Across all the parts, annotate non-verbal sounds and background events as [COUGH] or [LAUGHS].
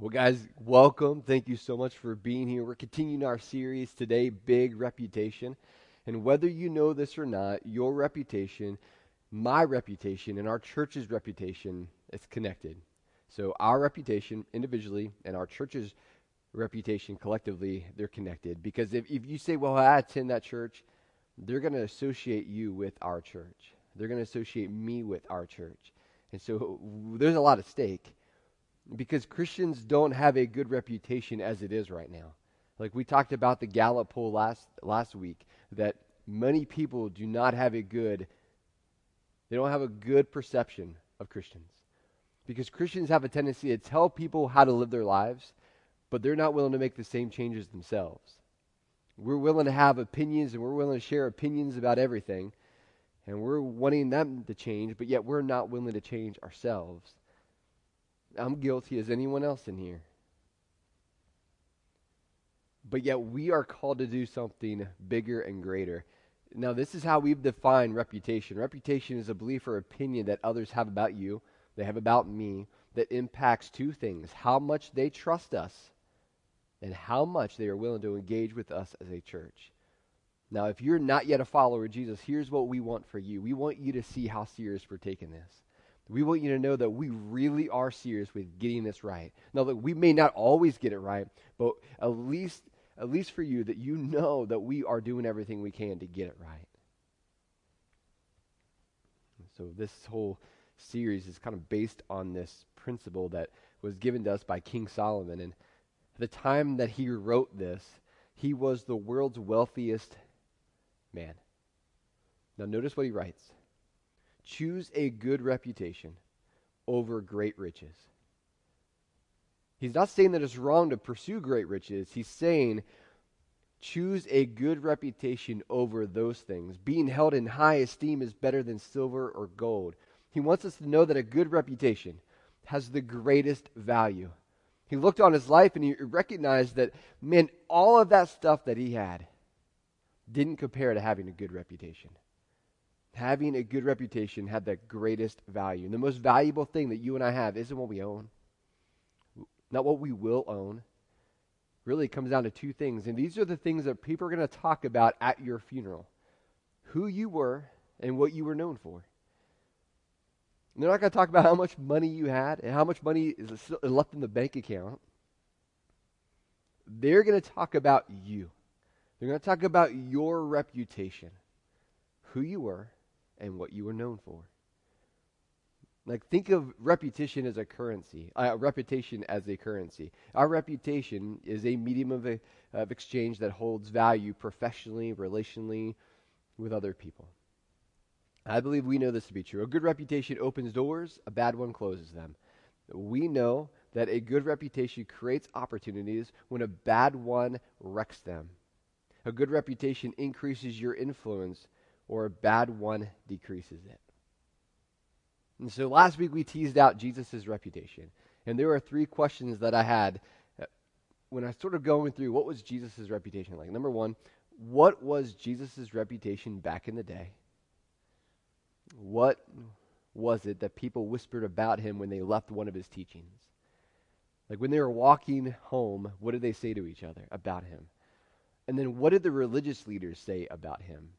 Well, guys, welcome. Thank you so much for being here. We're continuing our series today, Big Reputation. And whether you know this or not, your reputation, my reputation, and our church's reputation is connected. So, our reputation individually and our church's reputation collectively, they're connected. Because if, if you say, well, I attend that church, they're going to associate you with our church. They're going to associate me with our church. And so there's a lot at stake because Christians don't have a good reputation as it is right now. Like we talked about the Gallup poll last last week that many people do not have a good they don't have a good perception of Christians. Because Christians have a tendency to tell people how to live their lives, but they're not willing to make the same changes themselves. We're willing to have opinions and we're willing to share opinions about everything, and we're wanting them to change, but yet we're not willing to change ourselves. I'm guilty as anyone else in here. But yet we are called to do something bigger and greater. Now, this is how we've defined reputation. Reputation is a belief or opinion that others have about you, they have about me, that impacts two things how much they trust us and how much they are willing to engage with us as a church. Now, if you're not yet a follower of Jesus, here's what we want for you. We want you to see how serious we're taking this. We want you to know that we really are serious with getting this right. Now, that we may not always get it right, but at least, at least for you, that you know that we are doing everything we can to get it right. So this whole series is kind of based on this principle that was given to us by King Solomon. And the time that he wrote this, he was the world's wealthiest man. Now, notice what he writes choose a good reputation over great riches. He's not saying that it's wrong to pursue great riches. He's saying choose a good reputation over those things. Being held in high esteem is better than silver or gold. He wants us to know that a good reputation has the greatest value. He looked on his life and he recognized that, man, all of that stuff that he had didn't compare to having a good reputation having a good reputation had the greatest value. And the most valuable thing that you and I have isn't what we own, not what we will own. Really, comes down to two things. And these are the things that people are going to talk about at your funeral who you were and what you were known for. And they're not going to talk about how much money you had and how much money is left in the bank account. They're going to talk about you. They're going to talk about your reputation, who you were, and what you were known for. Like, think of reputation as a currency, uh, reputation as a currency. Our reputation is a medium of, a, of exchange that holds value professionally, relationally, with other people. I believe we know this to be true. A good reputation opens doors, a bad one closes them. We know that a good reputation creates opportunities when a bad one wrecks them. A good reputation increases your influence or a bad one decreases it. And so last week we teased out Jesus' reputation. And there were three questions that I had when I started going through what was Jesus' reputation like. Number one, what was Jesus' reputation back in the day? What was it that people whispered about him when they left one of his teachings? Like when they were walking home, what did they say to each other about him? And then what did the religious leaders say about him?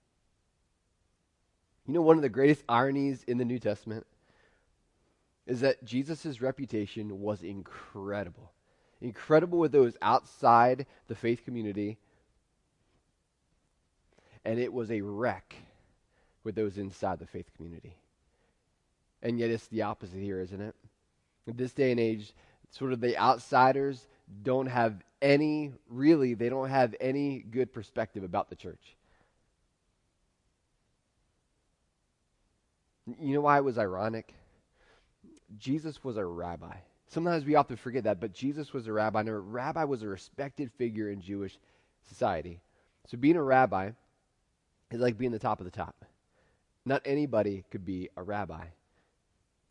You know, one of the greatest ironies in the New Testament is that Jesus' reputation was incredible. Incredible with those outside the faith community, and it was a wreck with those inside the faith community. And yet it's the opposite here, isn't it? In this day and age, sort of the outsiders don't have any, really, they don't have any good perspective about the church. You know why it was ironic? Jesus was a rabbi. Sometimes we often forget that, but Jesus was a rabbi, and a rabbi was a respected figure in Jewish society. So being a rabbi is like being the top of the top. Not anybody could be a rabbi.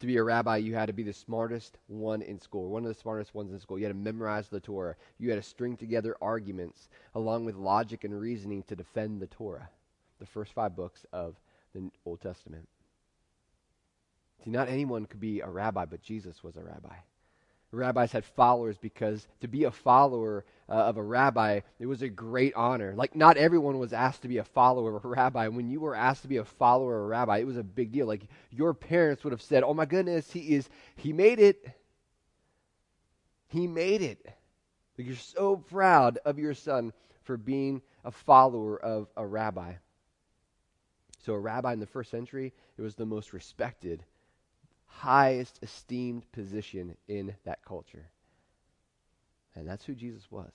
To be a rabbi, you had to be the smartest one in school, one of the smartest ones in school. You had to memorize the Torah. You had to string together arguments along with logic and reasoning to defend the Torah, the first five books of the Old Testament. See, not anyone could be a rabbi, but Jesus was a rabbi. rabbis had followers because to be a follower uh, of a rabbi, it was a great honor. Like, not everyone was asked to be a follower of a rabbi. When you were asked to be a follower of a rabbi, it was a big deal. Like, your parents would have said, Oh my goodness, he is, he made it. He made it. Like, you're so proud of your son for being a follower of a rabbi. So, a rabbi in the first century, it was the most respected highest esteemed position in that culture. And that's who Jesus was.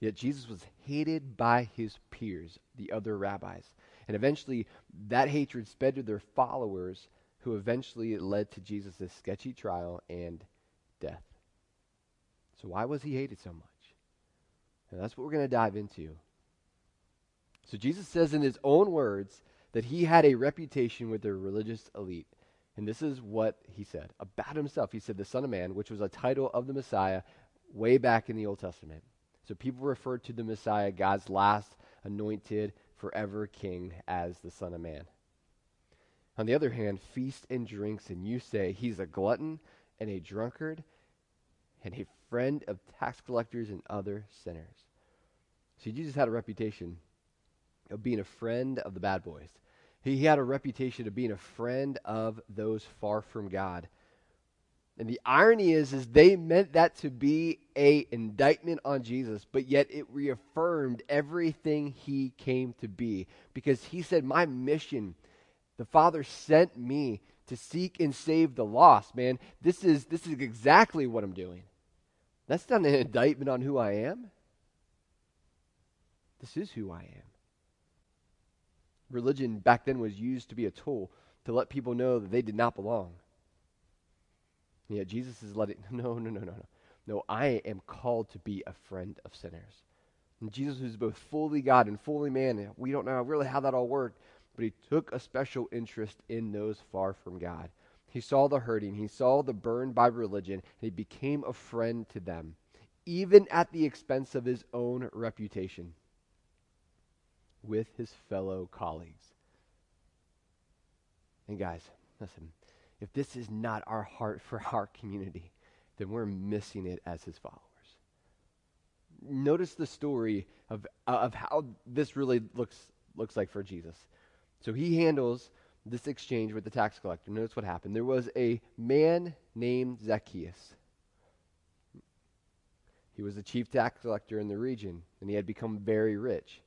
Yet Jesus was hated by his peers, the other rabbis. And eventually, that hatred spread to their followers, who eventually led to Jesus' sketchy trial and death. So, why was he hated so much? And that's what we're going to dive into. So, Jesus says in his own words that he had a reputation with the religious elite. And this is what he said about himself. He said, the Son of Man, which was a title of the Messiah way back in the Old Testament. So people referred to the Messiah, God's last anointed forever king, as the Son of Man. On the other hand, feast and drinks, and you say he's a glutton and a drunkard and a friend of tax collectors and other sinners. See, Jesus had a reputation of being a friend of the bad boys. He had a reputation of being a friend of those far from God. And the irony is, is they meant that to be a indictment on Jesus, but yet it reaffirmed everything he came to be. Because he said, My mission, the Father sent me to seek and save the lost, man. This is this is exactly what I'm doing. That's not an indictment on who I am. This is who I am religion back then was used to be a tool to let people know that they did not belong. Yet Jesus is letting, [LAUGHS] no, no, no, no, no. No, I am called to be a friend of sinners. And Jesus was both fully God and fully man. We don't know really how that all worked, but he took a special interest in those far from God. He saw the hurting, he saw the burned by religion, and he became a friend to them, even at the expense of his own reputation with his fellow colleagues. And guys, listen, if this is not our heart for our community, then we're missing it as his followers. Notice the story of, of how this really looks, looks like for Jesus. So he handles this exchange with the tax collector. Notice what happened. There was a man named Zacchaeus. He was the chief tax collector in the region, and he had become very rich.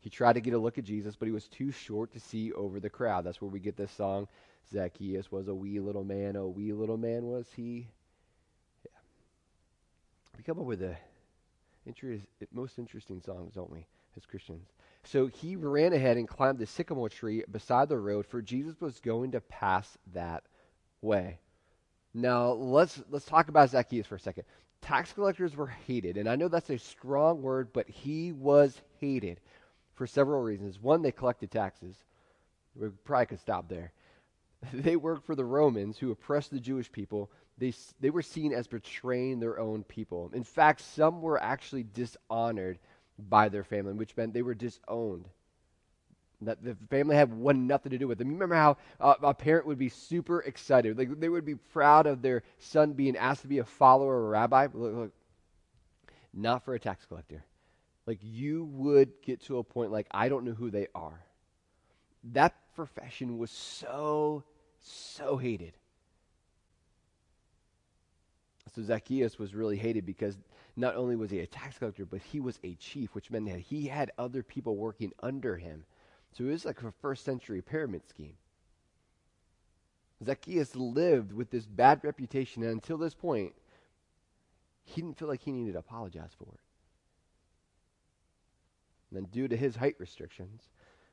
He tried to get a look at Jesus, but he was too short to see over the crowd. That's where we get this song Zacchaeus was a wee little man, a wee little man was he. Yeah. We come up with the interest, most interesting songs, don't we, as Christians? So he ran ahead and climbed the sycamore tree beside the road, for Jesus was going to pass that way. Now let's let's talk about Zacchaeus for a second. Tax collectors were hated, and I know that's a strong word, but he was hated for several reasons. One, they collected taxes. We probably could stop there. [LAUGHS] They worked for the Romans who oppressed the Jewish people. They, they were seen as betraying their own people. In fact, some were actually dishonored by their family, which meant they were disowned. That the family had one nothing to do with them. You remember how uh, a parent would be super excited. Like they would be proud of their son being asked to be a follower of a rabbi. Look, look, not for a tax collector. Like you would get to a point like, I don't know who they are. That profession was so, so hated. So Zacchaeus was really hated because not only was he a tax collector, but he was a chief, which meant that he had other people working under him. So it was like a first century pyramid scheme. Zacchaeus lived with this bad reputation, and until this point, he didn't feel like he needed to apologize for it. And then, due to his height restrictions,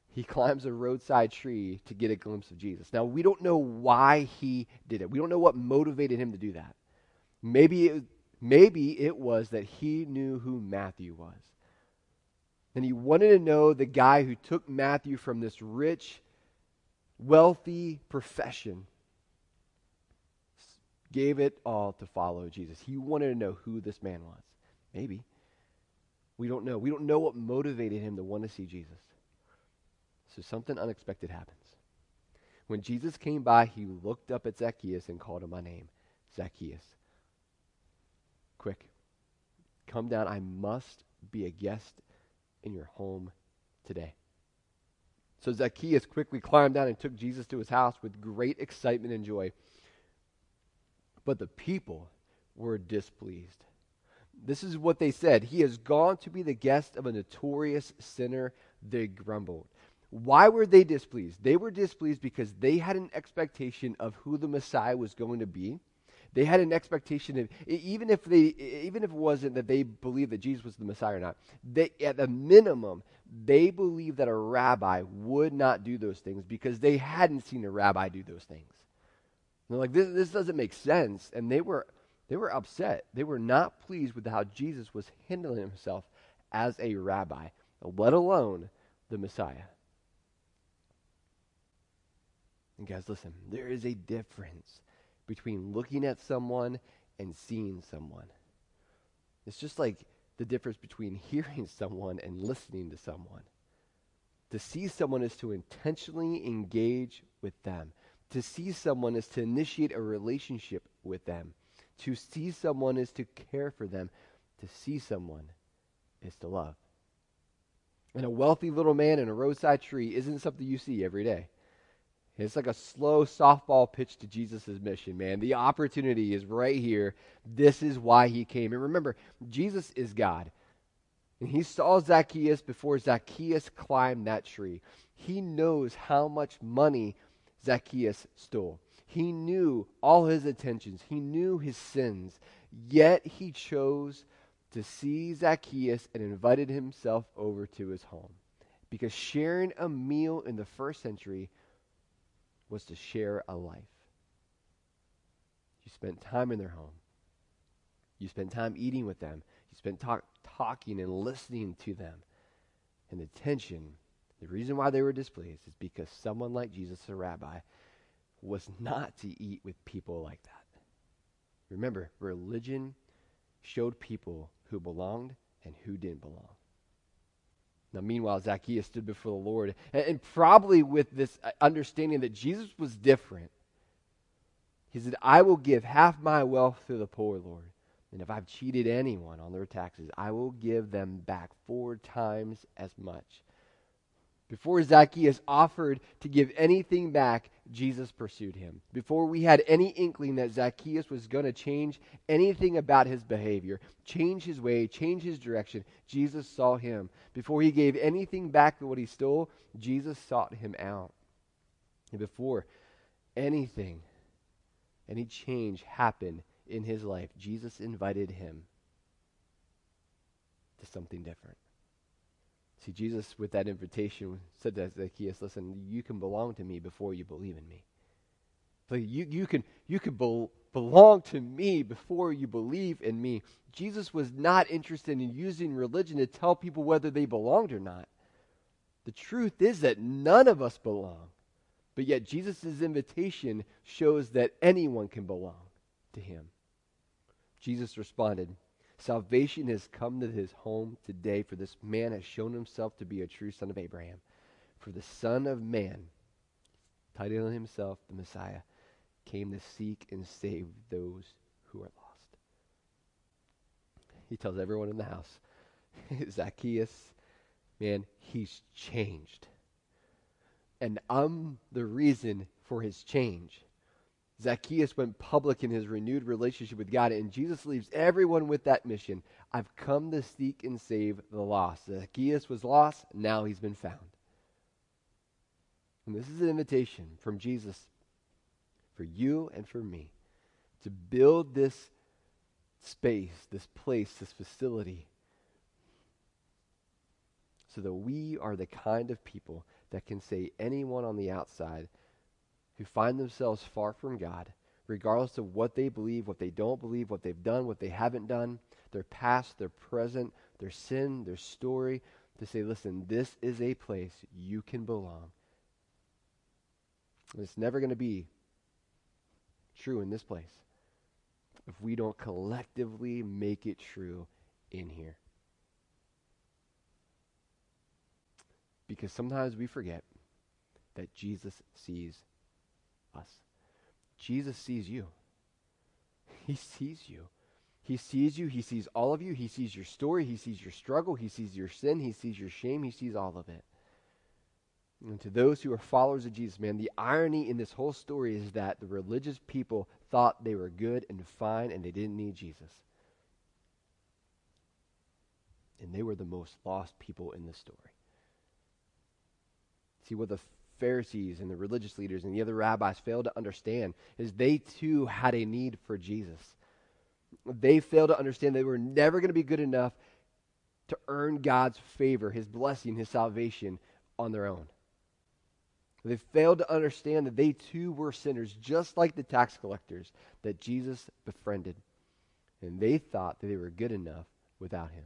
he [LAUGHS] climbs a roadside tree to get a glimpse of Jesus. Now, we don't know why he did it. We don't know what motivated him to do that. Maybe it, maybe it was that he knew who Matthew was. And he wanted to know the guy who took Matthew from this rich, wealthy profession, gave it all to follow Jesus. He wanted to know who this man was. Maybe. We don't know. We don't know what motivated him to want to see Jesus. So something unexpected happens. When Jesus came by, he looked up at Zacchaeus and called him by name Zacchaeus, quick, come down. I must be a guest in your home today. So Zacchaeus quickly climbed down and took Jesus to his house with great excitement and joy. But the people were displeased. This is what they said He has gone to be the guest of a notorious sinner, they grumbled. Why were they displeased? They were displeased because they had an expectation of who the Messiah was going to be. They had an expectation of even if they even if it wasn't that they believed that Jesus was the Messiah or not, they at the minimum they believed that a rabbi would not do those things because they hadn't seen a rabbi do those things. They're like, this, this doesn't make sense. And they were they were upset. They were not pleased with how Jesus was handling himself as a rabbi, let alone the Messiah. And guys, listen, there is a difference between looking at someone and seeing someone. It's just like the difference between [LAUGHS] hearing someone and listening to someone. To see someone is to intentionally engage with them. To see someone is to initiate a relationship with them. To see someone is to care for them. To see someone is to love. And a wealthy little man in a roadside tree isn't something you see every day. It's like a slow softball pitch to Jesus' mission, man. The opportunity is right here. This is why he came. And remember, Jesus is God. And he saw Zacchaeus before Zacchaeus climbed that tree. He knows how much money Zacchaeus stole. He knew all his attentions, he knew his sins. Yet he chose to see Zacchaeus and invited himself over to his home. Because sharing a meal in the first century was to share a life. You spent time in their home. You spent time eating with them. You spent talk, talking and listening to them. And the tension, the reason why they were displeased is because someone like Jesus, a rabbi, was not to eat with people like that. Remember, religion showed people who belonged and who didn't belong. Now, meanwhile, Zacchaeus stood before the Lord, and, and probably with this uh, understanding that Jesus was different. He said, I will give half my wealth to the poor, Lord. And if I've cheated anyone on their taxes, I will give them back four times as much. Before Zacchaeus offered to give anything back, Jesus pursued him. Before we had any inkling that Zacchaeus was going to change anything about his behavior, change his way, change his direction, Jesus saw him. Before he gave anything back to what he stole, Jesus sought him out. And before anything, any change happened in his life, Jesus invited him to something different. See, Jesus, with that invitation, said to Zacchaeus, listen, you can belong to me before you believe in me. So you, you can, you can be, belong to me before you believe in me. Jesus was not interested in using religion to tell people whether they belonged or not. The truth is that none of us belong. But yet, Jesus' invitation shows that anyone can belong to him. Jesus responded, Salvation has come to his home today, for this man has shown himself to be a true son of Abraham. For the Son of Man, titling himself the Messiah, came to seek and save those who are lost. He tells everyone in the house, [LAUGHS] Zacchaeus, man, he's changed. And I'm the reason for his change. Zacchaeus went public in his renewed relationship with God, and Jesus leaves everyone with that mission. I've come to seek and save the lost. Zacchaeus was lost, now he's been found. And this is an invitation from Jesus for you and for me to build this space, this place, this facility, so that we are the kind of people that can say anyone on the outside who find themselves far from God, regardless of what they believe, what they don't believe, what they've done, what they haven't done, their past, their present, their sin, their story, to say, listen, this is a place you can belong. And it's never going to be true in this place if we don't collectively make it true in here. Because sometimes we forget that Jesus sees us. Jesus sees you. [LAUGHS] He sees you. He sees you. He sees all of you. He sees your story. He sees your struggle. He sees your sin. He sees your shame. He sees all of it. And to those who are followers of Jesus, man, the irony in this whole story is that the religious people thought they were good and fine and they didn't need Jesus. And they were the most lost people in the story. See, what the Pharisees and the religious leaders and the other rabbis failed to understand is they too had a need for Jesus. They failed to understand they were never going to be good enough to earn God's favor, his blessing, his salvation on their own. They failed to understand that they too were sinners, just like the tax collectors that Jesus befriended. And they thought that they were good enough without him.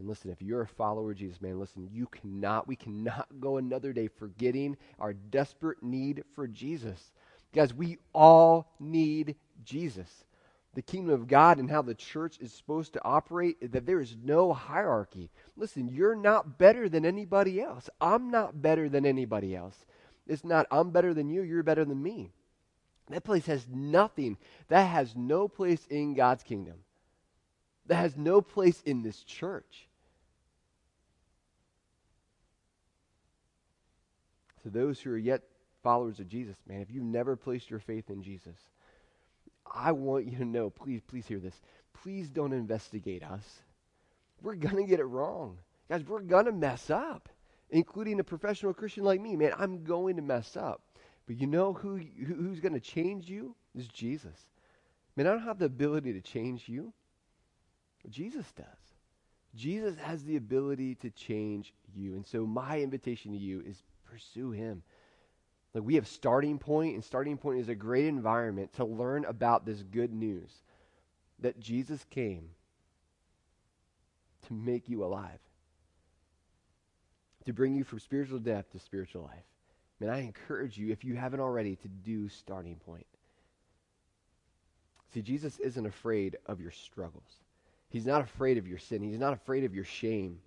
And listen, if you're a follower of Jesus, man, listen, you cannot, we cannot [LAUGHS] go another day forgetting our desperate need for Jesus. Guys, we all need Jesus. The kingdom of God and how the church is supposed to operate, that there is no hierarchy. Listen, you're not better than anybody else. I'm not better than anybody else. It's not, I'm better than you, you're better than me. That place has nothing. That has no place in God's kingdom. That has no place in this church. To those who are yet followers of Jesus, man, if you've never placed your faith in Jesus, I want you to know, please, please hear this. Please don't investigate us. We're going to get it wrong. Guys, we're going to mess up including a professional Christian like me, man, I'm going to mess up. But you know who, who's going to change you? Is Jesus. Man, I don't have the ability to change you. Jesus does. Jesus has the ability to change you. And so my invitation to you is pursue him. Like we have starting point, and starting point is a great environment to learn about this good news that Jesus came to make you alive to bring you from spiritual death to spiritual life. And I encourage you, if you haven't already, to do starting point. See, Jesus isn't afraid of your struggles. He's not afraid of your sin. He's not afraid of your shame.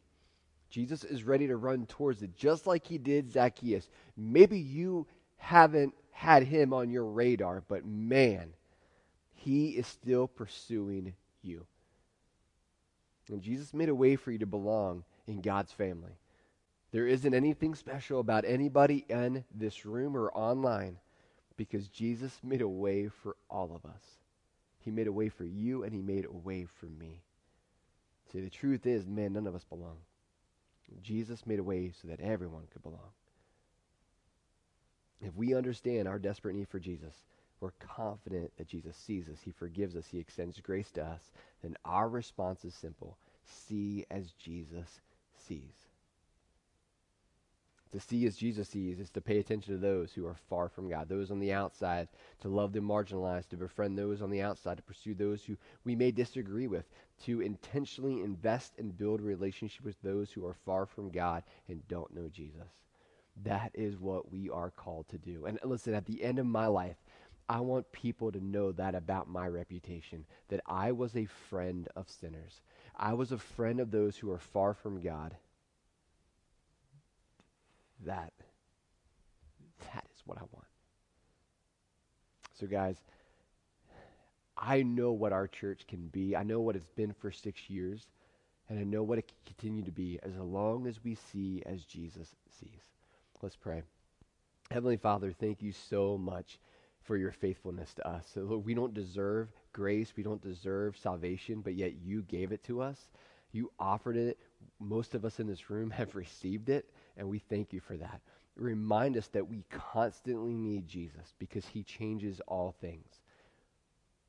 Jesus is ready to run towards it, just like he did Zacchaeus. Maybe you haven't had him on your radar, but man, he is still pursuing you. And Jesus made a way for you to belong in God's family. There isn't anything special about anybody in this room or online because Jesus made a way for all of us. He made a way for you and he made a way for me. See, the truth is, man, none of us belong. Jesus made a way so that everyone could belong. If we understand our desperate need for Jesus, we're confident that Jesus sees us, He forgives us, He extends grace to us, then our response is simple see as Jesus sees. To see as Jesus sees is to pay attention to those who are far from God, those on the outside, to love the marginalized, to befriend those on the outside, to pursue those who we may disagree with, to intentionally invest and build a relationship with those who are far from God and don't know Jesus. That is what we are called to do. And listen, at the end of my life, I want people to know that about my reputation, that I was a friend of sinners. I was a friend of those who are far from God that. That is what I want. So, guys, I know what our church can be. I know what it's been for six years, and I know what it can continue to be as long as we see as Jesus sees. Let's pray. Heavenly Father, thank you so much for your faithfulness to us. So, Lord, we don't deserve grace, we don't deserve salvation, but yet you gave it to us. You offered it. Most of us in this room [LAUGHS] have received it and we thank you for that. Remind us that we constantly need Jesus because he changes all things.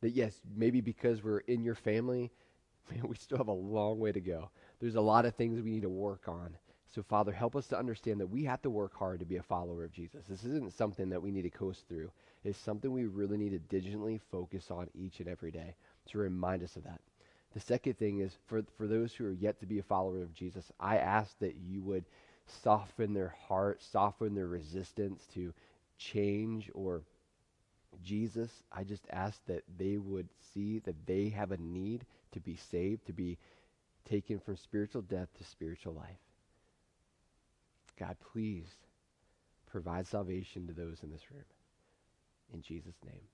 That, yes, maybe because we're in your family, [LAUGHS] man, we still have a long way to go. There's a lot of things we need to work on. So, Father, help us to understand that we have to work hard to be a follower of Jesus. This isn't something that we need to coast through. It's something we really need to diligently focus on each and every day to remind us of that. The second thing is for, for those who are yet to be a follower of Jesus, I ask that you would soften their heart, soften their resistance to change or Jesus. I just ask that they would see that they have a need to be saved, to be taken from spiritual death to spiritual life. God, please provide salvation to those in this room. In Jesus' name.